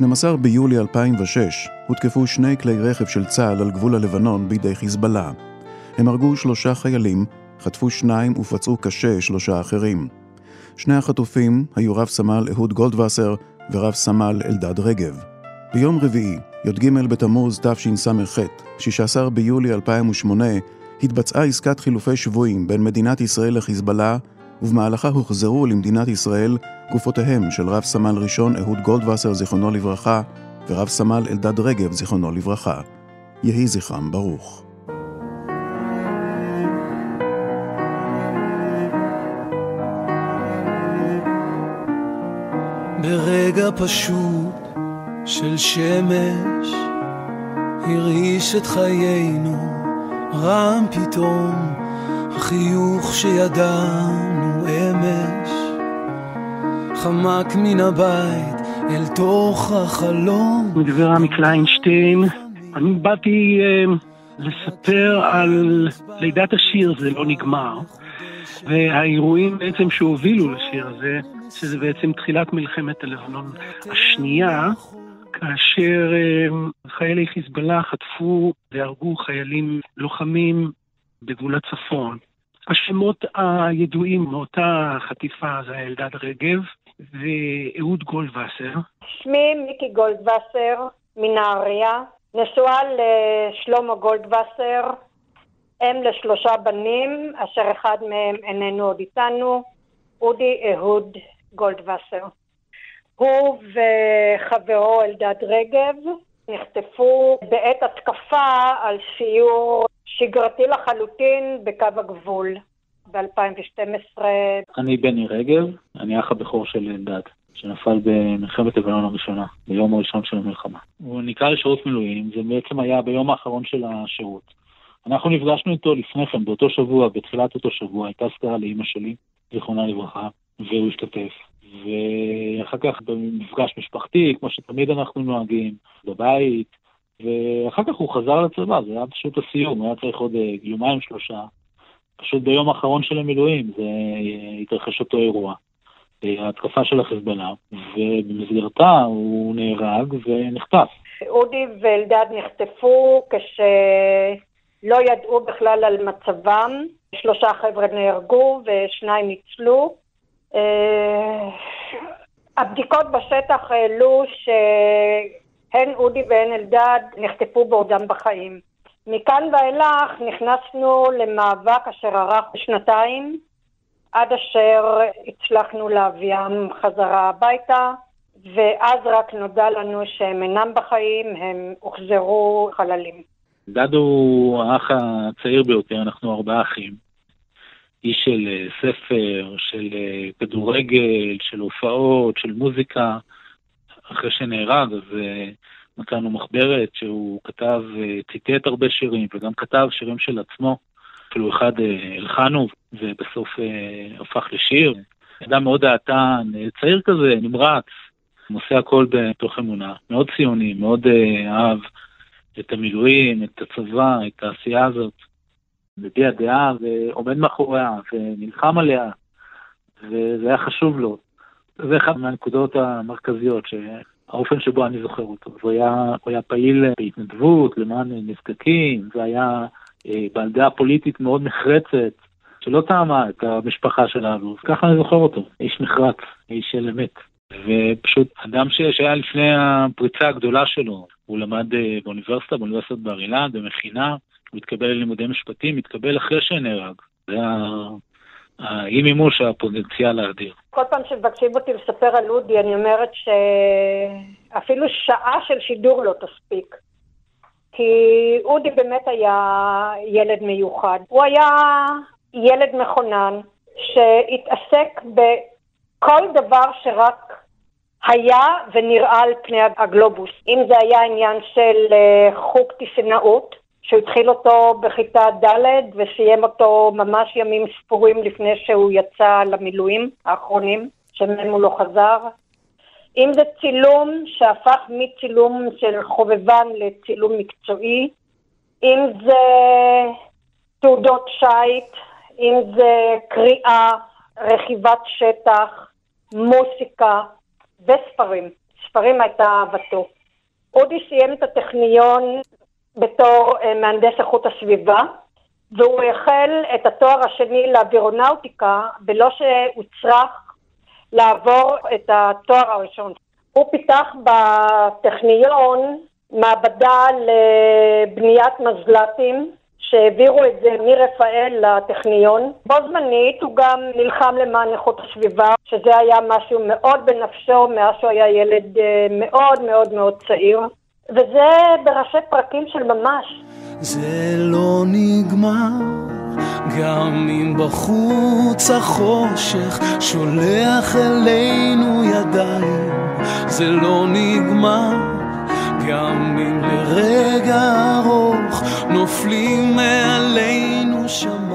ב-12 ביולי 2006 הותקפו שני כלי רכב של צה"ל על גבול הלבנון בידי חיזבאללה. הם הרגו שלושה חיילים, חטפו שניים ופצעו קשה שלושה אחרים. שני החטופים היו רב סמל אהוד גולדווסר ורב סמל אלדד רגב. ביום רביעי, י"ג בתמוז תשס"ח, 16 ביולי 2008, התבצעה עסקת חילופי שבויים בין מדינת ישראל לחיזבאללה, ובמהלכה הוחזרו למדינת ישראל גופותיהם של רב סמל ראשון אהוד גולדווסר זיכרונו לברכה ורב סמל אלדד רגב זיכרונו לברכה. יהי זכרם ברוך. ברגע פשוט של שמש הרעיש את חיינו רם פתאום החיוך שידענו חמק מן הבית אל תוך החלום. מדבר עמי קליינשטיין, אני באתי אה, לספר על לידת השיר זה לא נגמר והאירועים בעצם שהובילו לשיר הזה שזה בעצם תחילת מלחמת הלבנון השנייה, כאשר אה, חיילי חיזבאללה חטפו והרגו חיילים לוחמים בגבול הצפון. השמות הידועים מאותה חטיפה זה אלדד רגב ואהוד גולדווסר. שמי מיקי גולדווסר מנהריה, נשואה לשלמה גולדווסר, אם לשלושה בנים, אשר אחד מהם איננו עוד איתנו, אודי אהוד גולדווסר. הוא וחברו אלדד רגב נחטפו בעת התקפה על שיעור שגרתי לחלוטין בקו הגבול ב-2012. אני בני רגב, אני אח הבכור של אלדד. שנפל במלחמת לבנון הראשונה, ביום הראשון של המלחמה. הוא נקרא לשירות מילואים, זה בעצם היה ביום האחרון של השירות. אנחנו נפגשנו איתו לפני כן, באותו שבוע, בתחילת אותו שבוע, הייתה סתרה לאימא שלי, זיכרונה לברכה, והוא השתתף. ואחר כך במפגש משפחתי, כמו שתמיד אנחנו נוהגים, בבית, ואחר כך הוא חזר לצבא, זה היה פשוט הסיום, הוא היה צריך עוד אה, יומיים שלושה. פשוט ביום האחרון של המילואים זה אה, התרחש אותו אירוע. אה, ההתקפה של החיזבאללה, ובמסגרתה הוא נהרג ונחטף. אודי ואלדד נחטפו כשלא ידעו בכלל על מצבם. שלושה חבר'ה נהרגו ושניים ניצלו. אה, הבדיקות בשטח העלו שהן אודי והן אלדד נחטפו בעודם בחיים. מכאן ואילך נכנסנו למאבק אשר ארך שנתיים, עד אשר הצלחנו להביאם חזרה הביתה, ואז רק נודע לנו שהם אינם בחיים, הם הוחזרו חללים. דדו הוא האח הצעיר ביותר, אנחנו ארבעה אחים. איש של אה, ספר, של אה, כדורגל, של הופעות, של מוזיקה. אחרי שנהרג, אז אה, מצאנו מחברת שהוא כתב, ציטט הרבה שירים, וגם כתב שירים של עצמו. אפילו אחד הלחנו, ובסוף הפך לשיר. אדם מאוד דעתן, צעיר כזה, נמרץ, עושה הכל בתוך אמונה. מאוד ציוני, מאוד אהב את המילואים, את הצבא, את העשייה הזאת. מביע דעה ועומד מאחוריה ונלחם עליה, וזה היה חשוב לו. זה אחת מהנקודות המרכזיות, שהאופן שבו אני זוכר אותו. הוא היה, הוא היה פעיל בהתנדבות למען נזקקים, והיה אה, בעל דעה פוליטית מאוד נחרצת, שלא טעמה את המשפחה שלנו, ככה אני זוכר אותו, איש נחרץ, איש של אמת. ופשוט אדם שהיה לפני הפריצה הגדולה שלו, הוא למד אה, באוניברסיטה, באוניברסיטת בר אילן, במכינה, הוא התקבל ללימודי משפטים, התקבל אחרי שנהרג. זה האי מימוש הפוטנציאל האדיר. כל פעם שמבקשים אותי לספר על אודי, אני אומרת שאפילו שעה של שידור לא תספיק. כי אודי באמת היה ילד מיוחד. הוא היה ילד מכונן שהתעסק בכל דבר שרק היה ונראה על פני הגלובוס. אם זה היה עניין של אה, חוג טיסנאות, שהוא התחיל אותו בכיתה ד' וסיים אותו ממש ימים ספורים לפני שהוא יצא למילואים האחרונים, שמהם הוא לא חזר. אם זה צילום שהפך מצילום של חובבן לצילום מקצועי, אם זה תעודות שיט, אם זה קריאה, רכיבת שטח, מוסיקה וספרים. ספרים הייתה אהבתו. אודי סיים את הטכניון בתור אה, מהנדס איכות הסביבה, והוא החל את התואר השני לאווירונאוטיקה בלא שהוצרך לעבור את התואר הראשון. הוא פיתח בטכניון מעבדה לבניית מזל"טים שהעבירו את זה מרפאל לטכניון. בו זמנית הוא גם נלחם למען איכות הסביבה, שזה היה משהו מאוד בנפשו מאז שהוא היה ילד אה, מאוד מאוד מאוד צעיר. וזה בראשי פרקים של ממש. זה לא נגמר, גם אם בחוץ החושך שולח אלינו ידיים, זה לא נגמר, גם אם לרגע ארוך נופלים מעלינו שמיים.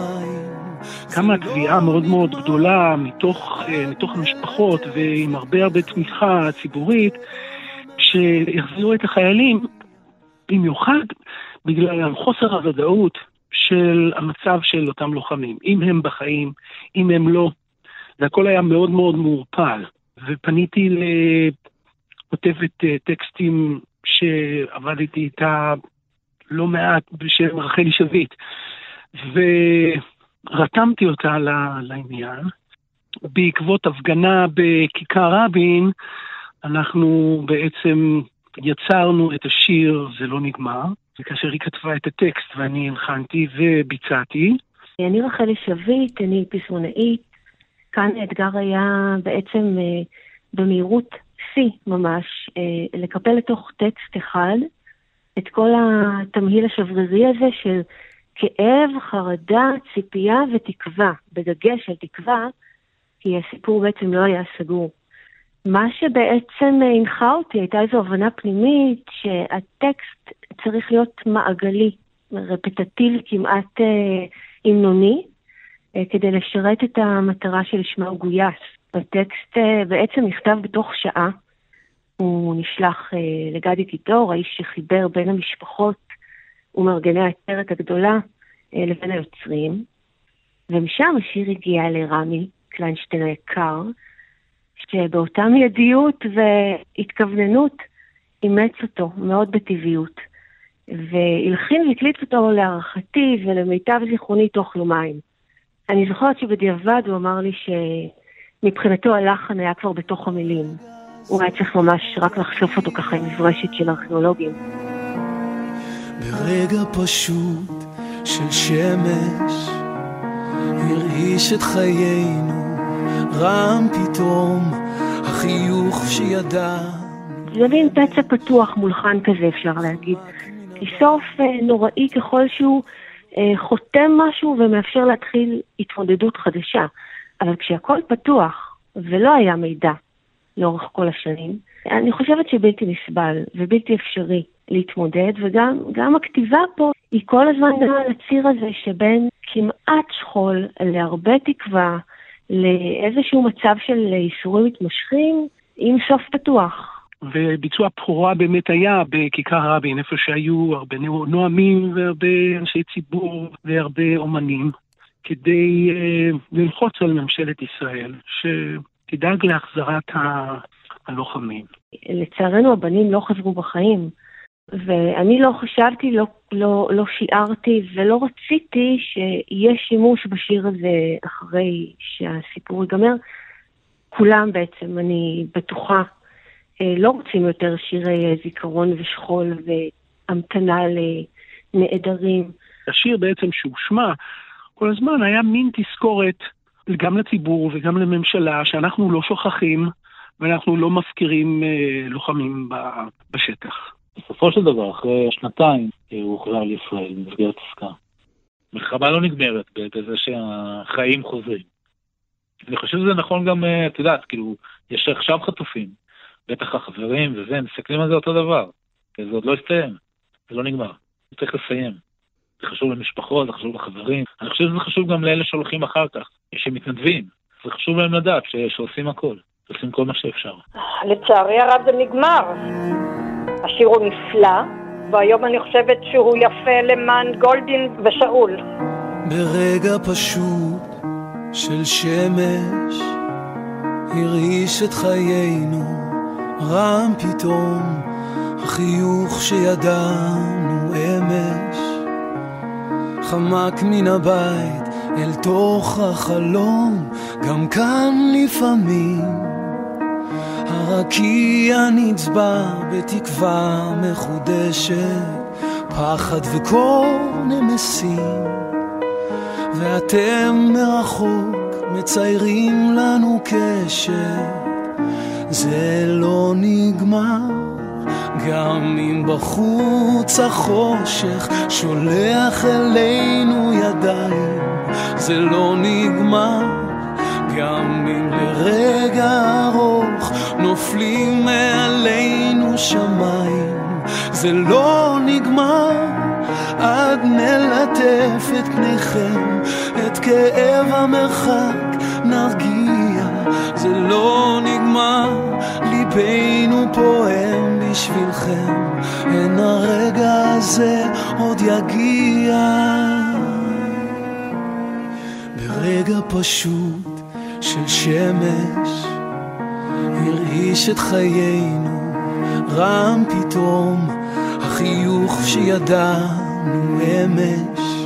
קמה תביעה מאוד מאוד גדולה מתוך, אה, מתוך המשפחות ועם הרבה הרבה תמיכה ציבורית שיחזירו את החיילים, במיוחד בגלל חוסר הוודאות של המצב של אותם לוחמים, אם הם בחיים, אם הם לא. והכל היה מאוד מאוד מעורפל. ופניתי לכותבת אה, טקסטים שעבדתי איתה לא מעט בשם רחלי שביט, ורתמתי אותה לעניין. בעקבות הפגנה בכיכר רבין, אנחנו בעצם יצרנו את השיר "זה לא נגמר", וכאשר היא כתבה את הטקסט ואני הלחנתי וביצעתי. אני רחלי שביט, אני פזמונאית. כאן האתגר היה בעצם אה, במהירות שיא ממש, אה, לקפל לתוך טקסט אחד את כל התמהיל השברירי הזה של כאב, חרדה, ציפייה ותקווה, בדגש על תקווה, כי הסיפור בעצם לא היה סגור. מה שבעצם הנחה אותי הייתה איזו הבנה פנימית שהטקסט צריך להיות מעגלי, רפטטיבי כמעט אה, המנוני, אה, כדי לשרת את המטרה שלשמה הוא גויס. הטקסט אה, בעצם נכתב בתוך שעה. הוא נשלח אה, לגדי קיטור, האיש שחיבר בין המשפחות ומארגני העצרת הגדולה אה, לבין היוצרים. ומשם השיר הגיע לרמי קליינשטיין היקר, שבאותה מיידיות והתכווננות אימץ אותו מאוד בטבעיות. והלחין והקליט אותו להערכתי ולמיטב זיכרוני תוך יומיים. אני זוכרת שבדיעבד הוא אמר לי שמבחינתו הלחן היה כבר בתוך המילים. הוא היה צריך ממש רק לחשוף אותו ככה עם מברשת של ארכיאולוגים. ברגע פשוט של שמש הרעיש את חיינו רם פתאום החיוך שידע. זה מין פצע פתוח מולחן כזה אפשר להגיד. כי סוף אה, נוראי ככל שהוא אה, חותם משהו ומאפשר להתחיל התמודדות חדשה. אבל כשהכול פתוח ולא היה מידע לאורך כל השנים, אני חושבת שבלתי נסבל ובלתי אפשרי להתמודד, וגם הכתיבה פה היא כל הזמן על הציר הזה שבין כמעט שכול להרבה תקווה, לאיזשהו מצב של ייסורים מתמשכים עם סוף פתוח. וביצוע בכורה באמת היה בכיכר רבין, איפה שהיו הרבה נואמים והרבה אנשי ציבור והרבה אומנים, כדי uh, ללחוץ על ממשלת ישראל שתדאג להחזרת ה... הלוחמים. לצערנו הבנים לא חזרו בחיים, ואני לא חשבתי, לא, לא, לא שיערתי ולא רציתי שיהיה שימוש בשיר הזה אחרי שהסיפור ייגמר. כולם בעצם, אני בטוחה, אה, לא רוצים יותר שירי אה, זיכרון ושכול והמתנה לנעדרים. השיר בעצם שהושמע כל הזמן היה מין תזכורת גם לציבור וגם לממשלה שאנחנו לא שוכחים ואנחנו לא מפקירים אה, לוחמים בשטח. בסופו של דבר, אחרי שנתיים, הוא הוחזר לישראל במסגרת עסקה. מלחמה לא נגמרת בזה שהחיים חוזרים. אני חושב שזה נכון גם, את יודעת, כאילו, יש עכשיו חטופים. בטח החברים וזה, מסתכלים על זה אותו דבר. זה עוד לא הסתיים, זה לא נגמר. זה צריך לסיים. זה חשוב למשפחות, זה חשוב לחברים. אני חושב שזה חשוב גם לאלה שהולכים אחר כך, שמתנדבים. זה חשוב להם לדעת שעושים הכל, שעושים כל מה שאפשר. לצערי הרב זה נגמר. השיר הוא נפלא, והיום אני חושבת שהוא יפה למען גולדין ושאול. ברגע פשוט של שמש הרעיש את חיינו רם פתאום החיוך שידענו אמש חמק מן הבית אל תוך החלום גם כאן לפעמים הרקיע נצבע בתקווה מחודשת פחד וקור נמסים. ואתם מרחוק מציירים לנו קשר זה לא נגמר גם אם בחוץ החושך שולח אלינו ידיים. זה לא נגמר גם אם לרגע ארוך נופלים מעלינו שמיים. זה לא נגמר עד נלטף את פניכם את כאב המרחק נרגיע. זה לא נגמר ליבנו פועם בשבילכם אין הרגע הזה עוד יגיע. ברגע פשוט של שמש הרעיש את חיינו רם פתאום החיוך שידענו אמש.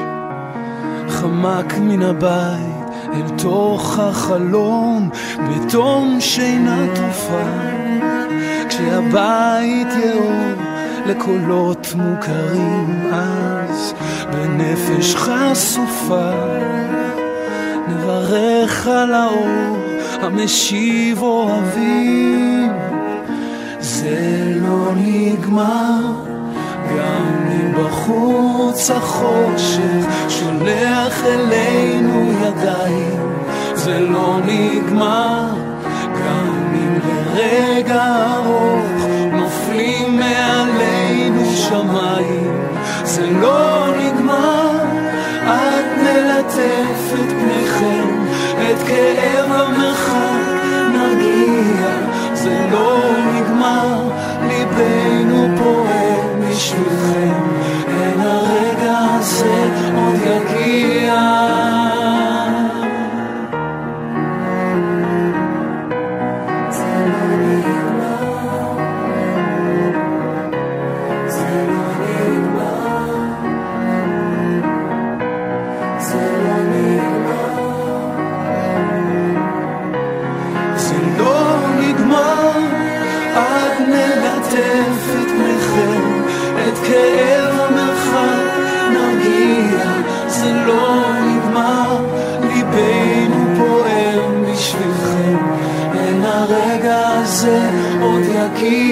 חמק מן הבית אל תוך החלום בתום שינה תרופה כשהבית יאור לקולות מוכרים אז בנפש חשופה נברך על האור המשיב אוהבים. זה לא נגמר גם אם בחוץ החושך שולח אלינו ידיים. זה לא נגמר גם אם לרגע ארוך את כאב המרחק נרגיע זה לא עוד